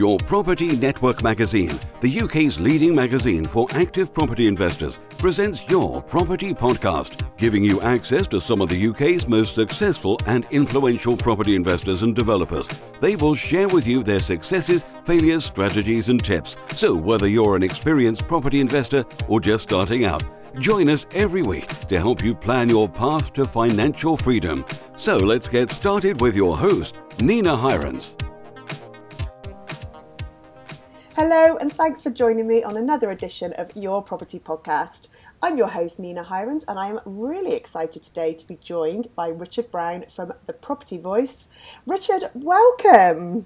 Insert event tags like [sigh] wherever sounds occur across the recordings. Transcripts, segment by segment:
Your Property Network magazine, the UK's leading magazine for active property investors, presents Your Property Podcast, giving you access to some of the UK's most successful and influential property investors and developers. They will share with you their successes, failures, strategies, and tips. So, whether you're an experienced property investor or just starting out, Join us every week to help you plan your path to financial freedom. So let's get started with your host, Nina Hirons. Hello, and thanks for joining me on another edition of Your Property Podcast. I'm your host, Nina Hirons, and I am really excited today to be joined by Richard Brown from The Property Voice. Richard, welcome.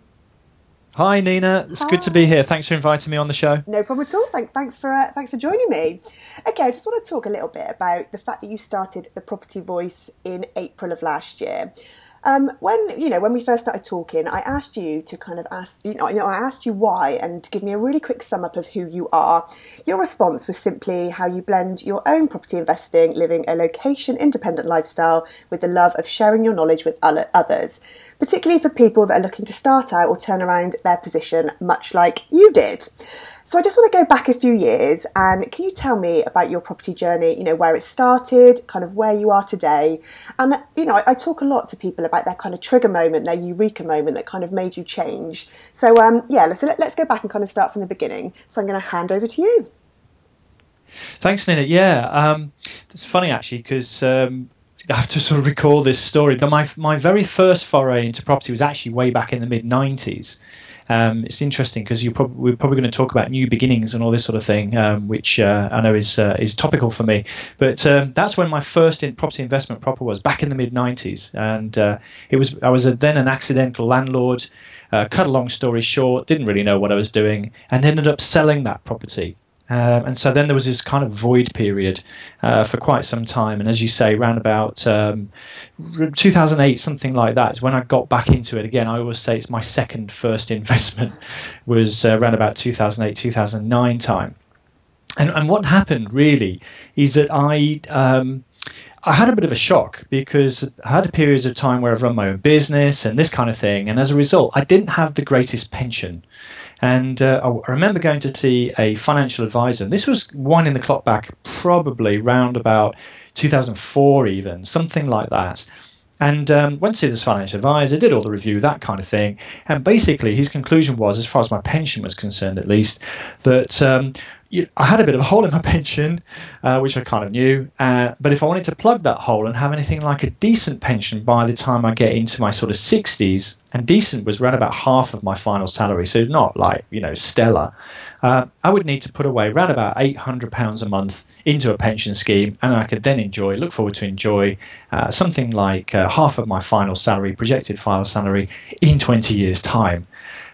Hi Nina, it's Hi. good to be here. Thanks for inviting me on the show. No problem at all. Thank, thanks for uh, thanks for joining me. Okay, I just want to talk a little bit about the fact that you started the Property Voice in April of last year. Um, when you know when we first started talking, I asked you to kind of ask you know, you know I asked you why and to give me a really quick sum up of who you are. Your response was simply how you blend your own property investing, living a location independent lifestyle with the love of sharing your knowledge with others, particularly for people that are looking to start out or turn around their position, much like you did. So I just want to go back a few years and can you tell me about your property journey, you know, where it started, kind of where you are today? And, you know, I, I talk a lot to people about their kind of trigger moment, their eureka moment that kind of made you change. So, um, yeah, so let, us go back and kind of start from the beginning. So I'm going to hand over to you. Thanks, Nina. Yeah, um, it's funny actually because um, I have to sort of recall this story. My my very first foray into property was actually way back in the mid '90s, um, it's interesting because prob- we're probably going to talk about new beginnings and all this sort of thing, um, which uh, I know is uh, is topical for me. But um, that's when my first in property investment proper was back in the mid '90s, and uh, it was I was a, then an accidental landlord. Uh, cut a long story short, didn't really know what I was doing, and ended up selling that property. Um, and so then there was this kind of void period uh, for quite some time. And as you say, around about um, 2008, something like that, is when I got back into it again. I always say it's my second first [laughs] investment was uh, around about 2008, 2009 time. And, and what happened really is that I um, I had a bit of a shock because I had periods of time where I've run my own business and this kind of thing, and as a result, I didn't have the greatest pension. And uh, I remember going to see a financial advisor. This was winding the clock back probably round about 2004, even something like that. And um, went to see this financial advisor, did all the review, that kind of thing. And basically, his conclusion was, as far as my pension was concerned at least, that um, I had a bit of a hole in my [laughs] pension, uh, which I kind of knew. Uh, but if I wanted to plug that hole and have anything like a decent pension by the time I get into my sort of 60s, and decent was around about half of my final salary, so not like, you know, stellar, uh, I would need to put away around about £800 a month into a pension scheme, and I could then enjoy, look forward to enjoy uh, something like uh, half of my final salary, projected final salary, in 20 years' time.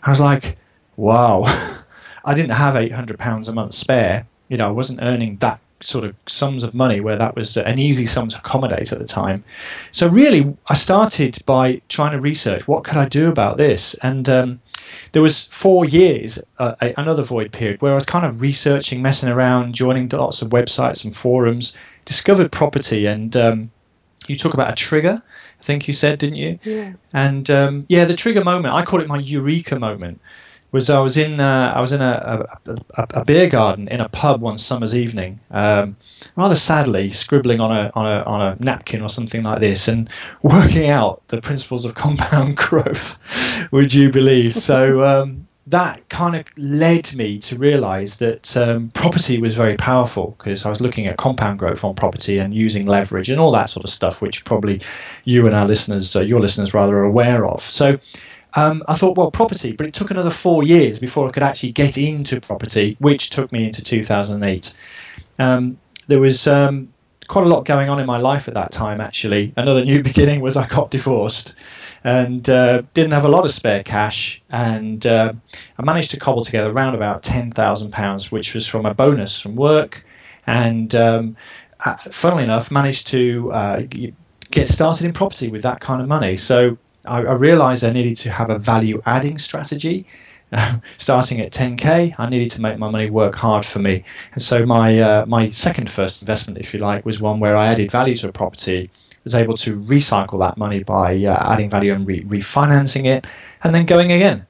I was like, wow. [laughs] I didn't have eight hundred pounds a month spare. You know, I wasn't earning that sort of sums of money where that was an easy sum to accommodate at the time. So really, I started by trying to research what could I do about this, and um, there was four years, uh, another void period where I was kind of researching, messing around, joining lots of websites and forums, discovered property, and um, you talk about a trigger. I think you said, didn't you? Yeah. And um, yeah, the trigger moment. I call it my eureka moment was I was in uh, I was in a, a, a, a, beer garden in a pub one summer's evening, um, rather sadly scribbling on a, on a on a napkin or something like this, and [laughs] working out the principles of compound [laughs] growth. would you believe? So [laughs] um, that kind of led me to realise that um, property was very powerful because I was looking at compound growth on property and using leverage and all that sort of stuff, which probably you and our listeners, uh, your listeners, rather are aware of. So um, I thought, well, property, but it took another four years before I could actually get into property, which took me into 2008. Um, there was um, quite a lot going on in my life at that time, actually. Another [laughs] new beginning was I got divorced and uh, didn't have a lot of spare cash. And uh, I managed to cobble together around about £10,000, which was from a bonus from work. And um, uh, funnily enough, managed to uh, get started in property with that kind of money. So I, I realized I needed to have a value adding strategy. [laughs] starting at 10k, I needed to make my money work hard for me. And so my uh, my second first investment, if you like, was one where I added value to a property, was able to recycle that money by uh, adding value and re- refinancing it, and then going again.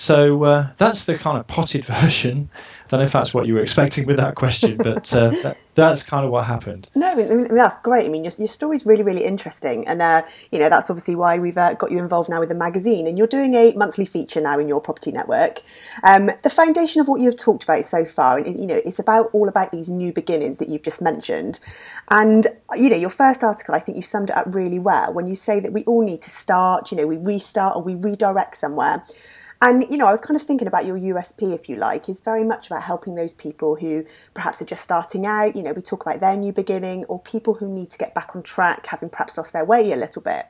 So uh, that's the kind of potted [laughs] version. I don't know if that's what you were expecting with that question, [laughs] but uh, that, that's kind of what happened. No, I mean, that's great. I mean, your, your story's really, really interesting, and uh, you know that's obviously why we've uh, got you involved now with the magazine. And you're doing a monthly feature now in your property network. Um, the foundation of what you've talked about so far, and you know, it's about all about these new beginnings that you've just mentioned. And you know, your first article, I think you summed it up really well when you say that we all need to start. You know, we restart or we redirect somewhere. And, you know, I was kind of thinking about your USP, if you like, is very much about helping those people who perhaps are just starting out. You know, we talk about their new beginning or people who need to get back on track, having perhaps lost their way a little bit.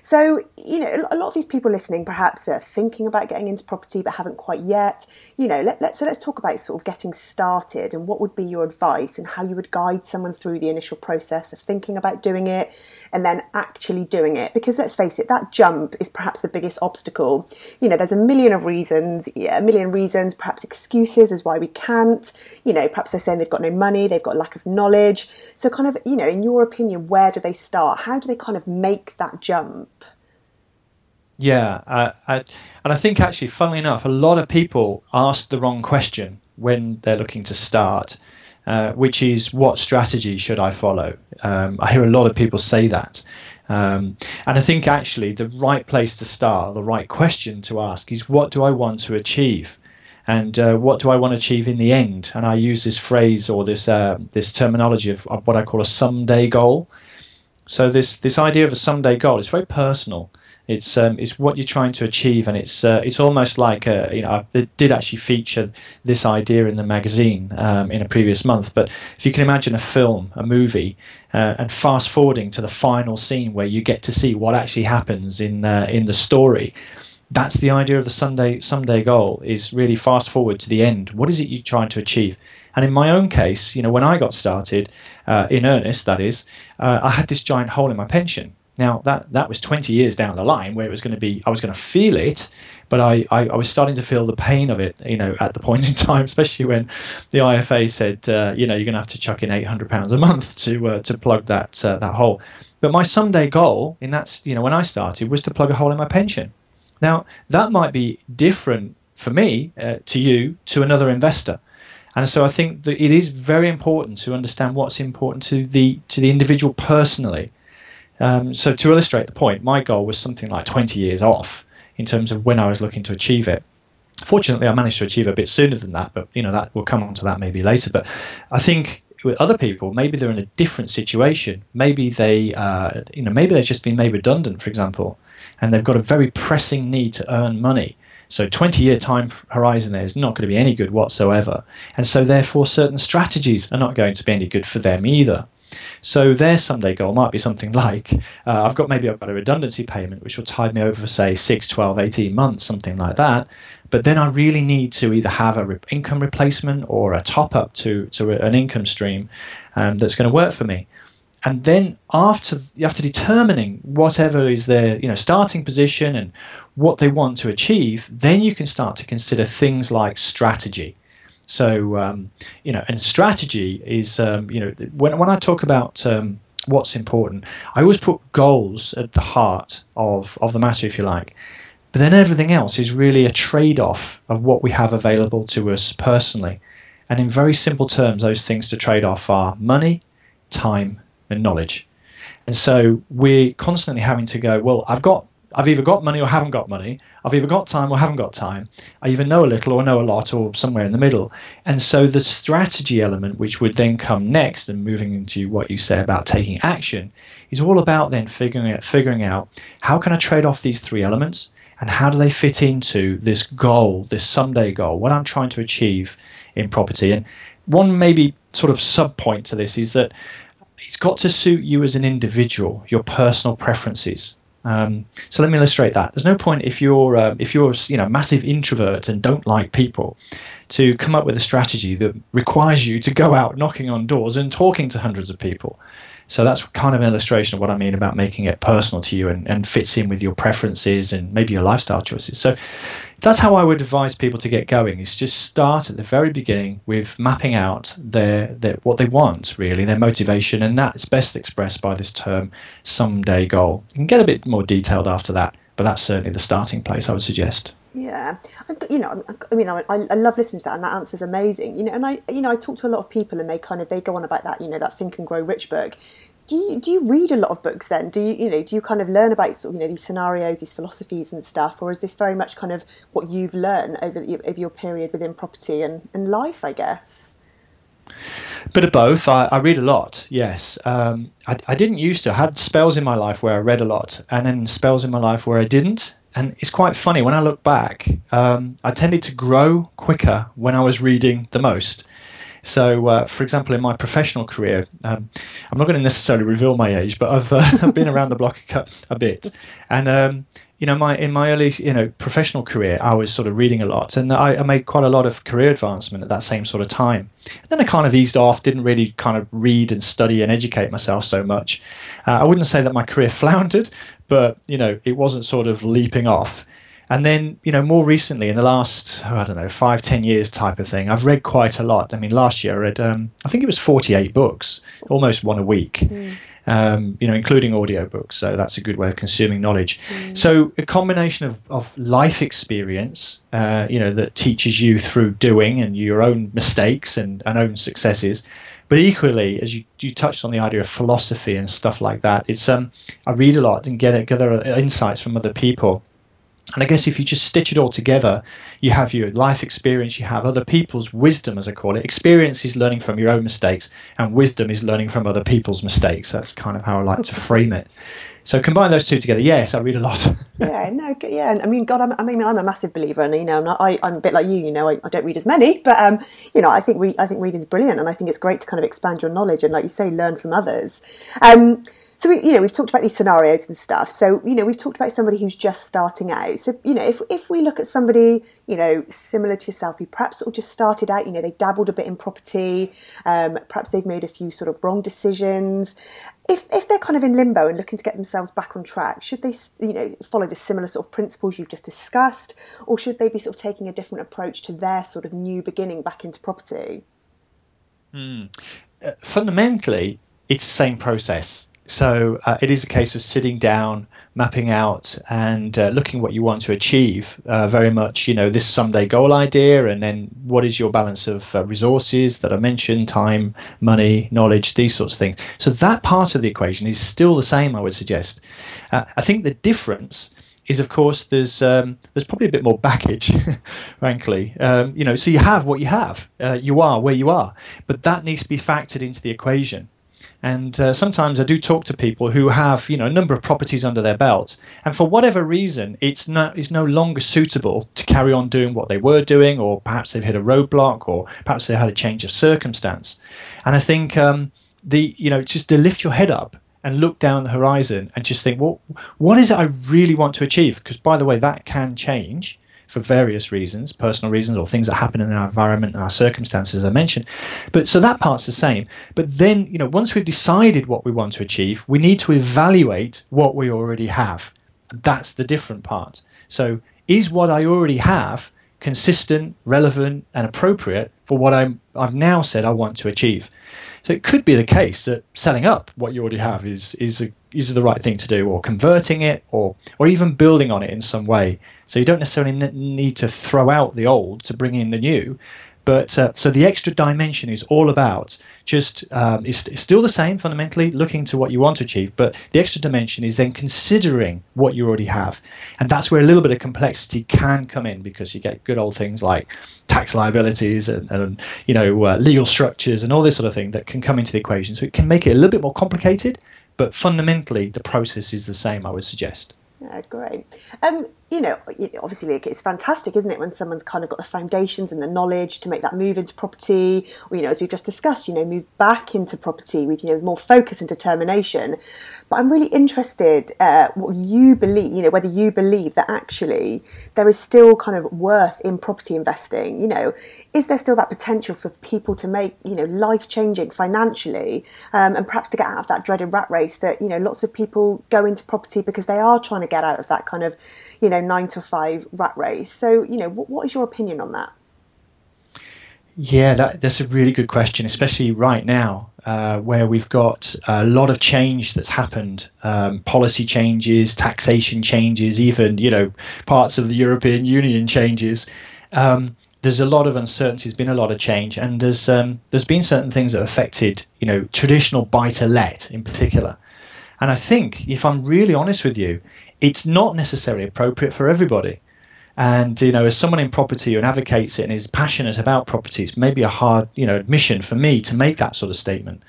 So, you know, a lot of these people listening perhaps are thinking about getting into property but haven't quite yet. You know, let, let, so let's talk about sort of getting started and what would be your advice and how you would guide someone through the initial process of thinking about doing it and then actually doing it. Because let's face it, that jump is perhaps the biggest obstacle. You know, there's a million of reasons, yeah, a million reasons, perhaps excuses as why we can't. You know, perhaps they're saying they've got no money, they've got lack of knowledge. So, kind of, you know, in your opinion, where do they start? How do they kind of make that jump? Yeah, uh, I, and I think actually, funnily enough, a lot of people ask the wrong question when they're looking to start, uh, which is what strategy should I follow? Um, I hear a lot of people say that. Um, and I think actually the right place to start, the right question to ask is what do I want to achieve? And uh, what do I want to achieve in the end? And I use this phrase or this uh, this terminology of, of, what I call a someday goal. So this this idea of a someday goal is very personal. It's um, it's what you're trying to achieve, and it's uh, it's almost like a, you know I did actually feature this idea in the magazine um, in a previous month. But if you can imagine a film, a movie, uh, and fast forwarding to the final scene where you get to see what actually happens in uh, in the story, that's the idea of the Sunday someday goal is really fast forward to the end. What is it you're trying to achieve? And in my own case, you know, when I got started uh, in earnest, that is, uh, I had this giant hole in my pension. Now that that was 20 years down the line where it was going to be I was going to feel it, but I, I, I, was starting to feel the pain of it, you know, at the point in time, [laughs] especially when the IFA said, uh, you know, you're going to have to chuck in 800 pounds a month to uh, to plug that uh, that hole. But my someday goal in that, you know, when I started was to plug a hole in my pension. Now that might be different for me uh, to you to another investor. And so I think that it is very important to understand what's important to the to the individual personally um, so to illustrate the point, my goal was something like 20 years off in terms of when I was looking to achieve it. Fortunately, I managed to achieve a bit sooner than that, but you know that we'll come on to that maybe later. But I think with other people, maybe they're in a different situation. Maybe they, uh, you know, maybe they've just been made redundant, for example, and they've got a very pressing need to earn money. So 20 year time horizon there is not going to be any good whatsoever. And so therefore certain strategies are not going to be any good for them either. So their someday goal might be something [laughs] like uh, I've got maybe I've got a redundancy payment which will tide me over for say 6, 12, 18 months, something like that. But then I really need to either have a re- income replacement or a top up to, to an income stream um, that's going to work for me. And then after after determining whatever is their you know starting position and what they want to achieve, then you can start to consider things like strategy. So um, you know, and strategy is um, you know when when I talk about um, what's important, I always put goals at the heart of of the matter, if you like. But then everything else is really a trade-off of what we have available to us personally. And in very simple terms, those things to trade off are money, time, and knowledge. And so we're constantly having to go, well, I've got I've either got money or haven't got money. I've either got time or haven't got time. I either know a little or know a lot or somewhere in the middle. And so the strategy element, which would then come next and moving into what you say about taking action, is all about then figuring out, figuring out how can I trade off these three elements and how do they fit into this goal, this someday goal, what I'm trying to achieve in property. And one maybe sort of sub point to this is that it's got to suit you as an individual, your personal preferences. Um, so let me illustrate that. There's no point if you're uh, if you're you know massive introvert and don't like people, to come up with a strategy that requires you to go out knocking on doors and talking to hundreds of people. So that's kind of an illustration of what I mean about making it personal to you and, and fits in with your preferences and maybe your lifestyle choices. So that's how I would advise people to get going. Is just start at the very beginning with mapping out their, their what they want, really, their motivation, and that's best expressed by this term someday goal. You can get a bit more detailed after that, but that's certainly the starting place I would suggest. Yeah, you know, I mean, I, I love listening to that, and that answer's amazing. You know, and I, you know, I talk to a lot of people, and they kind of they go on about that, you know, that Think and Grow Rich book. Do you do you read a lot of books then? Do you you know do you kind of learn about sort of, you know these scenarios, these philosophies and stuff, or is this very much kind of what you've learned over the, over your period within property and, and life? I guess. Bit of both. I, I read a lot. Yes, um, I, I didn't used to. I had spells in my life where I read a lot, and then spells in my life where I didn't and it's quite funny when I look back. Um, I tended to grow quicker when I was reading the most. So, uh, for example, in my professional career, um, I'm not going to necessarily reveal my age, but I've, uh, [laughs] I've been around the block a, a bit, and um, you know, my in my early you know professional career, I was sort of reading a lot, and I, I, made quite a lot of career advancement at that same sort of time. And then I kind of eased off, didn't really kind of read and study and educate myself so much. Uh, I wouldn't say that my career [laughs] floundered, but you know, it wasn't sort of leaping off. And then, you know, more recently, in the last, oh, I don't know, five, ten years type of thing, I've read quite a lot. I mean, last year I read, um, I think it was 48 books, almost one a week. Mm um, you know, including audiobooks. So that's a good way of consuming knowledge. Mm. So a combination of, of life experience, uh, you know, that teaches you through doing and your own mistakes and, and own successes. But equally, as you, you touched on the idea of philosophy and stuff like that, it's um, I read a lot and get gather insights from other people and I guess if you just stitch it all together, you have your life experience, you have other people's wisdom, as I call it. Experience is learning from your own mistakes, and wisdom is learning from other people's mistakes. That's kind of how I like to frame it. So combine those two together. Yes, I read a lot. [laughs] yeah, no, yeah. I mean, God, I'm, i mean, I'm a massive believer, and you know, I'm, not, I, am a bit like you. You know, I, I, don't read as many, but um, you know, I think re- I think reading is brilliant, and I think it's great to kind of expand your knowledge and, like you say, learn from others. Um, so we, you know we've talked about these scenarios and stuff. So you know we've talked about somebody who's just starting out. So you know if, if we look at somebody you know similar to yourself who perhaps of just started out you know they dabbled a bit in property um, perhaps they've made a few sort of wrong decisions. If, if they're kind of in limbo and looking to get themselves back on track should they you know follow the similar sort of principles you've just discussed? Or should they be sort of taking a different approach to their sort of new beginning back into property? Mm. uh, fundamentally it's the same process so uh, it is a case of sitting down, mapping out, and uh, looking what you want to achieve. Uh, very much, you know, this someday goal idea, and then what is your balance of uh, resources that I mentioned, time, money, knowledge, these sorts of things. So that part of the equation is still the same, I would suggest. Uh, I think the difference is of course there's um, there's probably a bit more baggage, [laughs] frankly. Um, you know, so you have what you have. Uh, you are where you are, but that needs to be factored into the equation. And uh, sometimes I do talk to people who have, you know, a number of properties under their belt, and for whatever reason, it's no, it's no longer suitable to carry on doing what they were doing, or perhaps they've hit a roadblock, or perhaps they had a change of circumstance. And I think um, the, you know, just to lift your head up and look down the horizon and just think, well, what is it I really want to achieve? Because by the way, that can change for various reasons, personal reasons, or things that happen in our environment and our circumstances, I mentioned. But so that part's the same. But then, you know, once we've decided what we want to achieve, we need to evaluate what we already have. That's the different part. So, is what I already have consistent, relevant, and appropriate for what I'm, I've now said I want to achieve? So it could be the case that selling up what you already have is is a, is the right thing to do, or converting it, or or even building on it in some way. So you don't necessarily need to throw out the old to bring in the new, but uh, so the extra dimension is all about just um, it's, it's, still the same fundamentally, looking to what you want to achieve. But the extra dimension is then considering what you already have, and that's where a little bit of complexity can come in because you get good old things like tax liabilities and, and you know uh, legal structures and all this sort of thing that can come into the equation. So it can make it a little bit more complicated, but fundamentally the process is the same. I would suggest. Yeah, great. Um, you know, obviously it's fantastic, isn't it, when someone's kind of got the foundations and the knowledge to make that move into property, or, you know, as we've just discussed, you know, move back into property with, you know, more focus and determination. But I'm really interested uh, what you believe, you know, whether you believe that actually there is still kind of worth in property investing. You know, is there still that potential for people to make, you know, life changing financially um, and perhaps to get out of that dreaded rat race that, you know, lots of people go into property because they are trying to get out of that kind of, you know, nine to five rat race. So, you know, what, what is your opinion on that? Yeah, that, that's a really good question, especially right now, uh, where we've got a lot of change that's happened, um, policy changes, taxation changes, even you know parts of the European Union changes. Um, there's a lot of uncertainty. There's been a lot of change, and there's um, there's been certain things that affected you know traditional buy to let in particular. And I think, if I'm really honest with you, it's not necessarily appropriate for everybody. And you know, as someone in property who advocates it and is passionate about property, it's maybe a hard, you know, admission for me to make that sort of statement.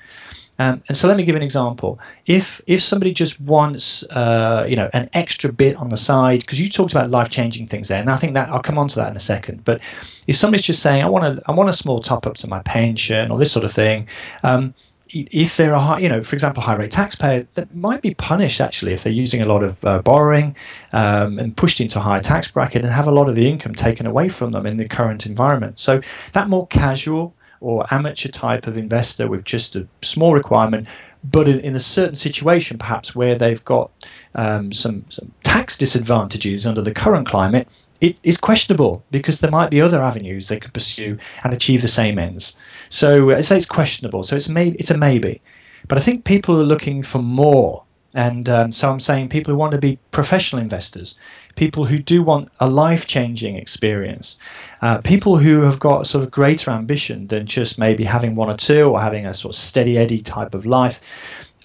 Um, and so let me give an example. If if somebody just wants, uh, you know, an extra bit on the side, because you talked about life changing things there, and I think that I'll come on to that in a second. But if somebody's just saying, I want a I want a small top up to my pension or this sort of thing, um, if they're a high, you know, for example, high rate taxpayer, that might be punished actually if they're using a lot of uh, borrowing um, and pushed into a higher tax bracket and have a lot of the income taken away from them in the current environment. So that more casual or amateur type of investor with just a small requirement, but in, in a certain situation perhaps where they've got um, some, some tax disadvantages under the current climate, it is questionable because there might be other avenues they could pursue and achieve the same ends. So I say it's questionable. So it's it's a maybe, but I think people are looking for more. And um, so I'm saying people who want to be professional investors, people who do want a life changing experience, uh, people who have got sort of greater ambition than just maybe having one or two or having a sort of steady eddy type of life.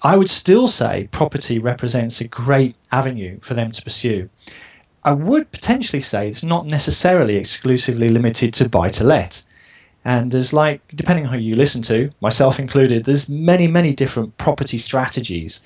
I would still say property represents a great avenue for them to pursue. I would potentially say it's not necessarily exclusively limited to buy to let. And there's like, depending on who you listen to, myself [laughs] included, there's many, many different property strategies,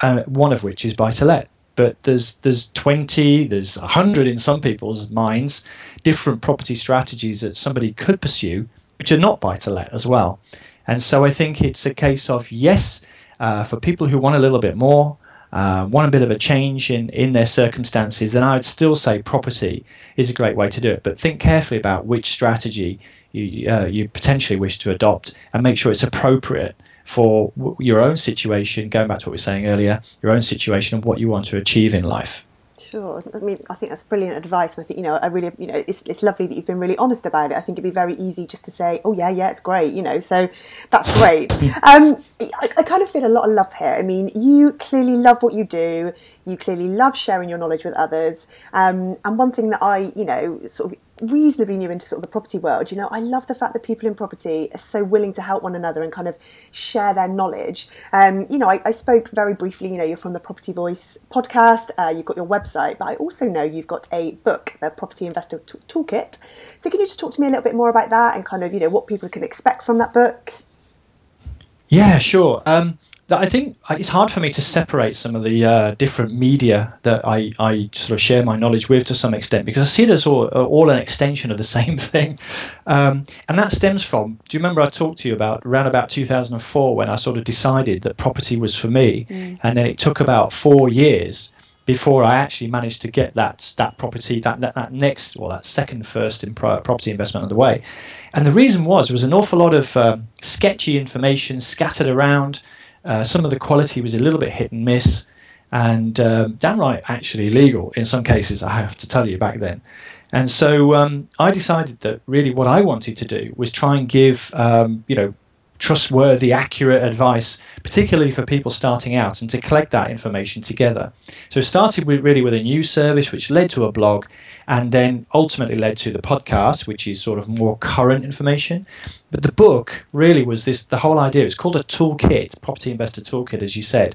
uh, one of which is buy to let. But there's there's 20, there's 100 in some people's minds, different property strategies that somebody could pursue, which are not buy to let as well. And so I think it's a case of yes, uh, for people who want a little bit more, uh, want a bit of a change in, in their circumstances, then I would still say property is a great way to do it. But think carefully about which strategy you, uh, you potentially wish to adopt and make sure it's appropriate for your own situation, going back to what we were saying earlier, your own situation and what you want to achieve in life. Sure. I mean, I think that's brilliant advice, and I think you know, I really, you know, it's it's lovely that you've been really honest about it. I think it'd be very easy just to say, oh yeah, yeah, it's great, you know. So that's great. [laughs] um, I, I kind of feel a lot of love here. I mean, you clearly love what you do. You clearly love sharing your knowledge with others. Um, and one thing that I, you know, sort of reasonably new into sort of the property world, you know, I love the fact that people in property are so willing to help one another and kind of share their knowledge. Um, you know, I, I spoke very briefly, you know, you're from the Property Voice podcast, uh, you've got your website, but I also know you've got a book, the Property Investor T- Toolkit. So can you just talk to me a little bit more about that and kind of, you know, what people can expect from that book? Yeah, sure. Um, I think it's hard for me to separate some of the uh, different media that I, I sort of share my knowledge with to some extent because I see it as all, all an extension of the [laughs] same thing. Um, and that stems from, do you remember I talked to you about around about 2004 when I sort of decided that property was for me? Mm. And then it took about four years before I actually managed to get that that property, that, that, that next, well, that second first in property investment underway. And the reason was, there was an awful lot of um, sketchy information scattered around uh, some of the quality was a little bit hit and miss, and um, downright actually illegal in some cases. I have to tell you back then. And so um, I decided that really what I wanted to do was try and give um, you know trustworthy, accurate advice, particularly for people starting out, and to collect that information together. So it started with really with a news service, which led to a blog, and then ultimately led to the podcast, which is sort of more current information. But the book really was this the whole idea. It's called a toolkit, property investor toolkit, as you said.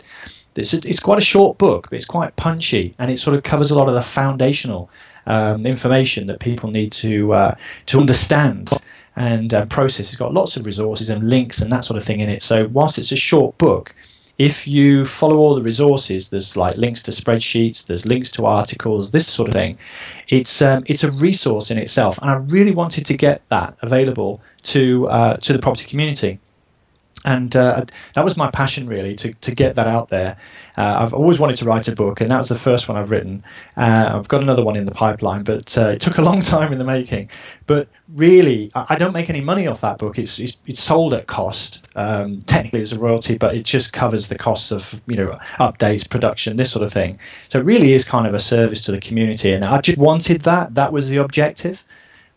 It's, a, it's quite a short book, but it's quite punchy, and it sort of covers a lot of the foundational um, information that people need to uh, to understand and uh, process. It's got lots of resources and links and that sort of thing in it. So whilst it's a short book, if you follow all the resources, there's like links to spreadsheets, there's links to articles, this sort of thing. It's um, it's a resource in itself, and I really wanted to get that available to uh, to the property community. And uh, that was my passion really to, to get that out there. Uh, i've always wanted to write a book and that was the first one i've written. Uh, i've got another one in the pipeline but uh, it took a long [laughs] time in the making. But really i, don't make any money off that book. It's, it's, it's sold at cost um, technically it's a royalty but it just covers the costs of you know updates production this sort of thing. So it really is kind of a service to the community and i just wanted that. That was the objective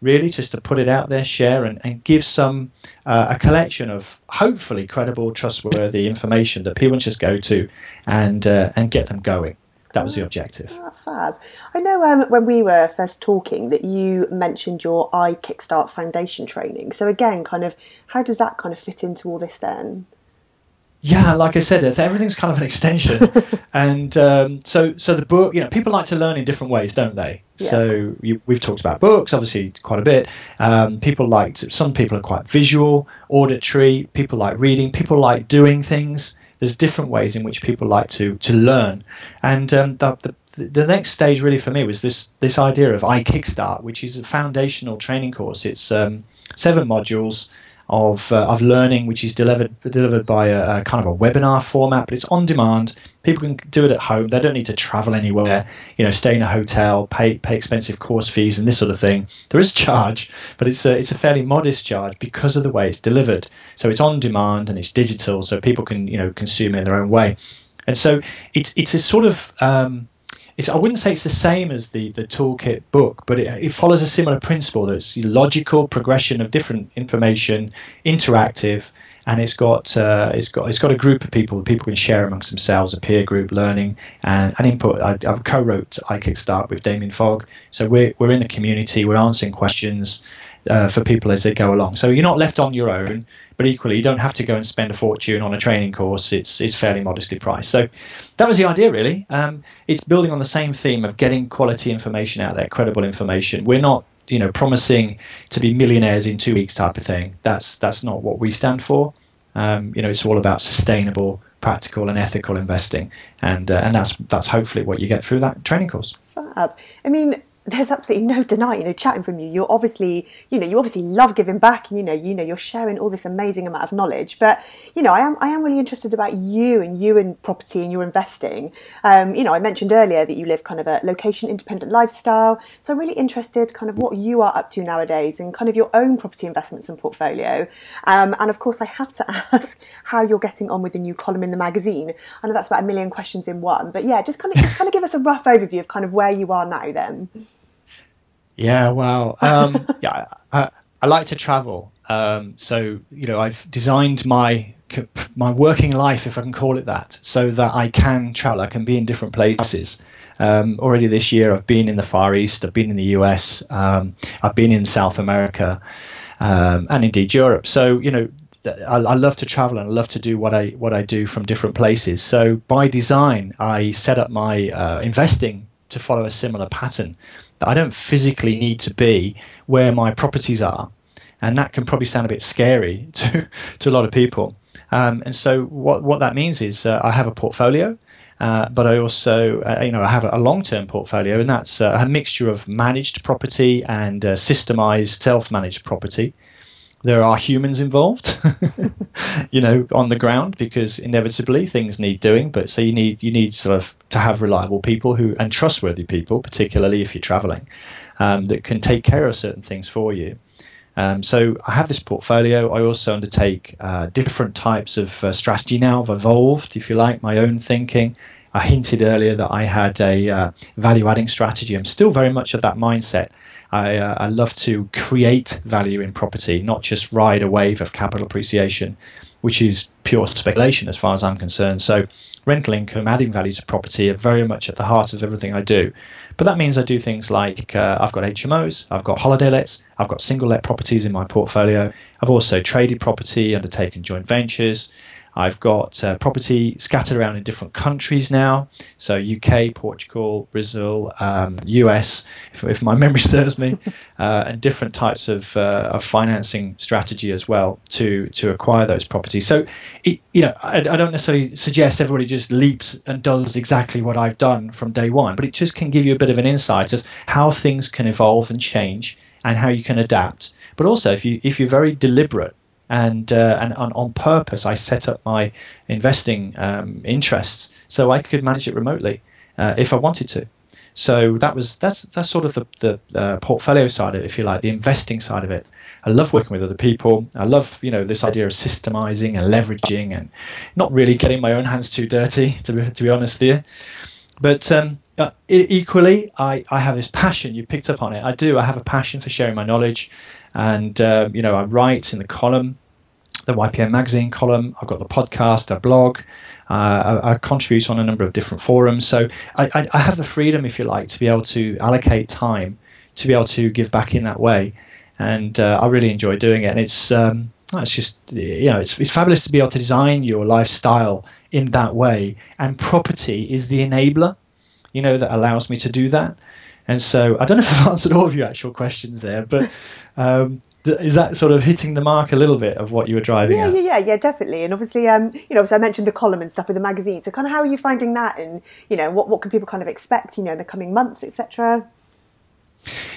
really just to put it out there, share, and, and give some uh, a collection of hopefully credible, trustworthy information that people just go to and uh, and get them going. That was the objective. Oh, fab. I know um, when we were first talking that you mentioned your iKickstart Foundation training. So again, kind of, how does that kind of fit into all this then? Yeah, like I said, everything's kind of an extension, [laughs] and um, so so the book. You know, people like to learn in different ways, don't they? Yeah, so you, we've talked about books, obviously, quite a bit. Um, people like to, some people are quite visual, auditory. People like reading. People like doing things. There's different ways in which people like to to learn, and um, the, the the next stage really for me was this this idea of iKickstart, which is a foundational training course. It's um, seven modules of uh, of learning, which is delivered delivered by a, a, kind of a webinar format, but it's on demand. People can do it at home. They don't need to travel anywhere. You know, stay in a hotel, pay pay expensive course fees, and this sort of thing. There is charge, but it's a it's a fairly modest charge because of the way it's delivered. So it's on demand and it's digital, so people can you know consume it in their own way. And so it's it's a sort of um, it's, I wouldn't say it's the same as the, the toolkit book, but it, it follows a similar principle. That's logical progression of different information, interactive, and it's got uh, it's got it's got a group of people. That people can share amongst themselves, a peer group learning and, and input. I, have co-wrote iKickstart with Damien Fogg, so we're we're in the community, we're answering questions uh, for people as they go along. So you're not left on your own, but equally you don't have to go and spend a fortune on a training course. It's it's fairly modestly priced. So that was the idea really. Um, it's building on the same theme of getting quality information out there, credible information. We're not you know promising to be millionaires in two weeks type of thing. That's that's not what we stand for. Um, you know, it's all about sustainable, practical, and ethical investing, and uh, and that's that's hopefully what you get through that training course. Fab. I mean, there's absolutely no denying, you know, chatting from you, you're obviously, you know, you obviously love giving back and, you know, you know, you're sharing all this amazing amount of knowledge. But, you know, I am, I am really interested about you and you and property and your investing. Um, you know, I mentioned earlier that you live kind of a location independent lifestyle. So I'm really interested kind of what you are up to nowadays and kind of your own property investments and portfolio. Um, and of course, I have to [laughs] ask how you're getting on with the new column in the magazine. I know that's about a million questions in one, but yeah, just kind of, just kind of give us a rough overview of kind of where you are now then. Yeah, well, um, [laughs] yeah, I, I, like to travel. Um, so you know, I've designed my my working life, if I can call it that, so that I can travel. I can be in different places. Um, already this year, I've been in the Far East. I've been in the US. Um, I've been in South America, um, and indeed Europe. So you know, I, I, love to travel and I love to do what I what I do from different places. So by design, I set up my uh, investing to follow a similar pattern that I don't physically need to be where my properties are. And that can probably sound a bit scary [laughs] to, to a lot of people. Um, and so what, what that means is uh, I have a portfolio, uh, but I also, uh, you know, I have a long-term portfolio, and that's uh, a mixture of managed property and uh, systemized, self-managed property there are humans involved, [laughs] you know, on the ground because inevitably things need doing. But so you need you need sort of to have reliable people who and trustworthy people, particularly if you're traveling, um, that can take care of certain things for you. Um, so I have this portfolio. I also undertake uh, different types of uh, strategy now. I've evolved, if you like, my own thinking. I hinted earlier that I had a uh, value adding strategy. I'm still very much of that mindset. I, uh, I love to create value in property, not just ride a wave of capital appreciation, which is pure speculation as far as I'm concerned. So, rental income, adding value to property are very much at the heart of everything I do. But that means I do things like uh, I've got HMOs, I've got holiday lets, I've got single let properties in my portfolio. I've also traded property, undertaken joint ventures. I've got uh, property scattered around in different countries now. So UK, Portugal, Brazil, um, US, if, if, my [laughs] memory serves me, [laughs] uh, and different types of, uh, of financing strategy as well to to acquire those properties. So, it, you know, I, I, don't necessarily suggest everybody just leaps and does exactly what I've done from day one, but it just can give you a bit of an insight as how things can evolve and change and how you can adapt. But also, if you if you're very deliberate and uh, and on, purpose I set up my investing um, interests so I could manage it remotely uh, if I wanted to. So that was that's that's sort of the the uh, portfolio side of it, if you like, the investing side of it. I love working with other people. I love you know this idea of systemizing and leveraging and not really getting my own hands too dirty, to be, to be honest with you. But um, uh, equally, I, I have this passion. You picked up on it. I do. I have a passion for sharing my knowledge, and uh, you know I write in the column, the YPM magazine column. I've got the podcast, a blog. Uh, I, I, contribute on a number of different forums. So I, I, I, have the freedom, if you like, to be able to allocate time to be able to give back in that way. And uh, I really enjoy doing it. And it's um, it's just you know it's, it's fabulous to be able to design your lifestyle in that way. And property is the enabler, you know, that allows me to do that. And so I don't know if I've answered all of your actual questions there, but um, is that sort of hitting the mark a little bit of what you were driving yeah, at? Yeah, yeah, yeah, definitely. And obviously, um, you know, so I mentioned the column and stuff with the magazine. So, kind of, how are you finding that? And you know, what what can people kind of expect? You know, in the coming months, etc.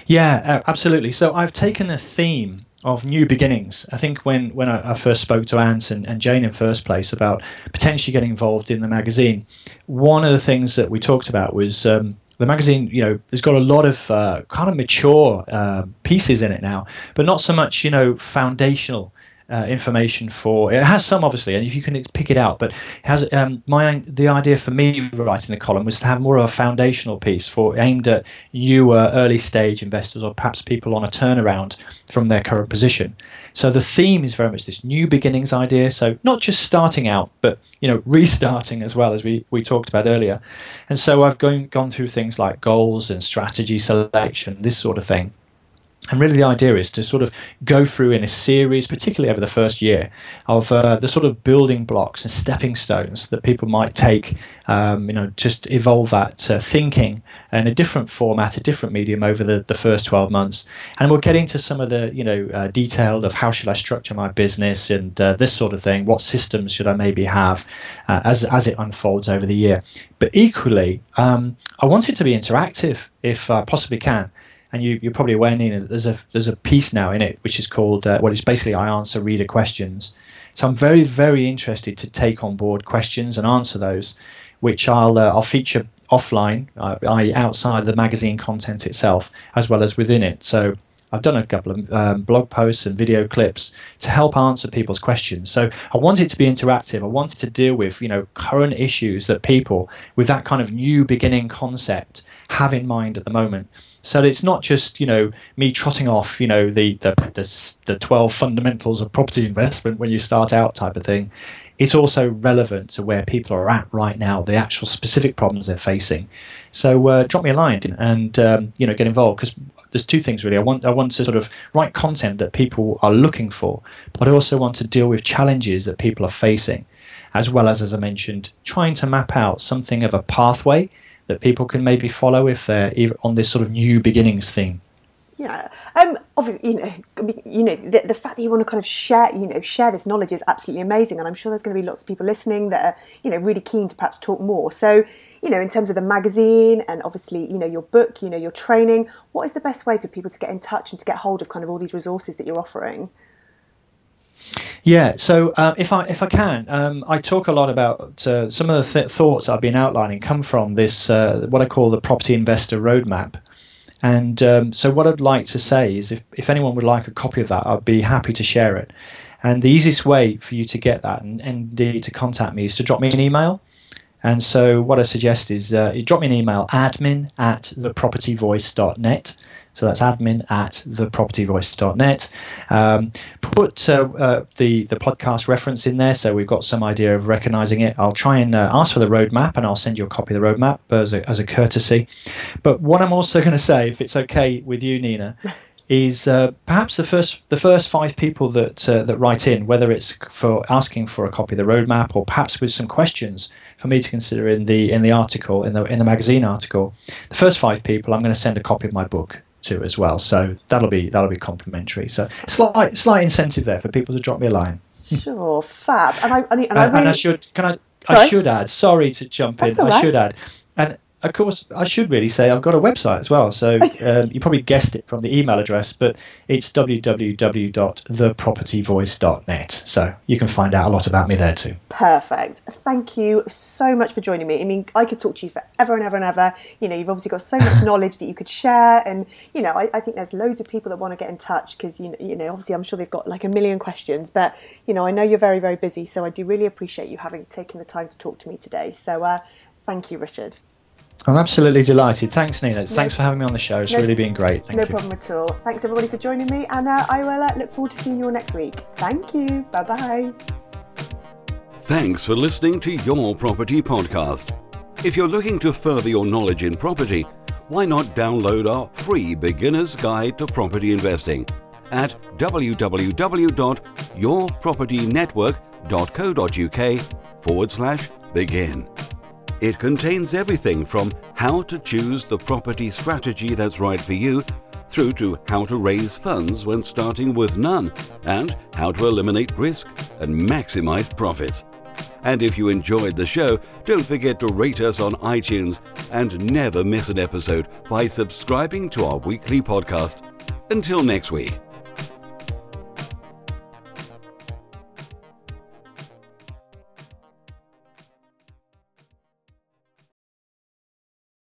Yeah, uh, absolutely. So, I've taken the theme of new beginnings. I think when when I, I first spoke to Ant and, and Jane in first place about potentially getting involved in the magazine, one of the things that we talked about was um, the magazine, you know, has got a lot of uh, kind of mature uh, pieces in it now, but not so much, you know, foundational uh, information for it has some obviously and if you can pick it out but it has um, my the idea for me writing the column was to have more of a foundational piece for aimed at newer early stage investors or perhaps people on a turnaround from their current position. So the theme is very much this new beginnings idea. So not just starting out but you know restarting as well as we we talked about earlier. And so I've gone gone through things like goals and strategy selection this sort of thing and really, the idea is to sort of go through in a series, particularly over the first year, of uh, the sort of building blocks and stepping stones that people might take, um, you know, just evolve that uh, thinking in a different format, a different medium over the, the first 12 months. And we'll get into some of the, you know, uh, detailed of how should I structure my business and uh, this sort of thing. What systems should I maybe have uh, as, as it unfolds over the year? But equally, um, I want it to be interactive if I possibly can and you, you're probably aware, Nina, that there's a there's a piece now in it which is called uh, well, it's basically I answer reader questions. So I'm very very interested to take on board questions and answer those, which I'll uh, I'll feature offline, uh, i.e. outside the magazine content itself, as well as within it. So I've done a couple of um, blog posts and video clips to help answer people's questions. So I wanted to be interactive. I wanted to deal with you know current issues that people with that kind of new beginning concept have in mind at the moment. So it's not just you know me trotting off you know the the the, the twelve fundamentals of property investment when you start out type of thing. It's also relevant to where people are at right now, the actual specific problems they're facing. So uh, drop me a line and um, you know get involved because there's two things really. I want I want to sort of write content that people are looking for, but I also want to deal with challenges that people are facing, as well as as I mentioned, trying to map out something of a pathway that people can maybe follow if they're on this sort of new beginnings theme? Yeah, um, obviously, you know, you know, the, the fact that you want to kind of share, you know, share this knowledge is absolutely amazing, and I'm sure there's going to be lots of people listening that are, you know, really keen to perhaps talk more. So, you know, in terms of the magazine and obviously, you know, your book, you know, your training, what is the best way for people to get in touch and to get hold of kind of all these resources that you're offering? Yeah, so uh, if I if I can, um, I talk a lot about uh, some of the th- thoughts I've been outlining come from this uh, what I call the property investor roadmap. And um, so, what I'd like to say is, if, if anyone would like a copy of that, I'd be happy to share it. And the easiest way for you to get that and, indeed to contact me is to drop me an email. And so, what I suggest is uh, drop me an email admin at thepropertyvoice.net. So that's admin at thepropertyvoice.net. Um, put uh, uh, the the podcast reference in there, so we've got some idea of recognizing it. I'll try and uh, ask for the roadmap, and I'll send you a copy of the roadmap as a, as a courtesy. But what I'm also going to say, if it's okay with you, Nina. [laughs] is uh, perhaps the first the first five people that uh, that write in, whether it's for asking for a copy of the roadmap or perhaps with some questions for me to consider in the in the article in the in the magazine article. The first five people, I'm going to send a copy of my book to as well. So that'll be that'll be complimentary. So slight slight incentive there for people to drop me a line. Sure, fab. And I and I, and, I, really... and I should can I Sorry? I should add. Sorry to jump That's in. Right. I should add, and of course, I should really say I've got a website as well. So [laughs] um, you probably guessed it from the email address, but it's www.thepropertyvoice.net. So you can find out a lot about me there too. Perfect. Thank you so much for joining me. I mean, I could talk to you forever and ever and ever. You know, you've obviously got so much [laughs] knowledge that you could share, and you know, I, I think there's loads of people that want to get in touch because you know, you know, obviously, I'm sure they've got like a million questions, but you know, I know you're very, very busy, so I do really appreciate you having taken the time to talk to me today. So, uh, thank you, Richard. I'm absolutely delighted. Thanks, Nina. No, Thanks for having me on the show. It's no, really been great. Thank no you. problem at all. Thanks, everybody, for joining me, and uh, I will uh, look forward to seeing you all next week. Thank you. Bye bye. Thanks for listening to Your Property Podcast. If you're looking to further your knowledge in property, why not download our free beginner's guide to property investing at www.yourpropertynetwork.co.uk forward slash begin. It contains everything from how to choose the property strategy that's right for you through to how to raise funds when starting with none and how to eliminate risk and maximize profits. And if you enjoyed the show, don't forget to rate us on iTunes and never miss an episode by subscribing to our weekly podcast. Until next week.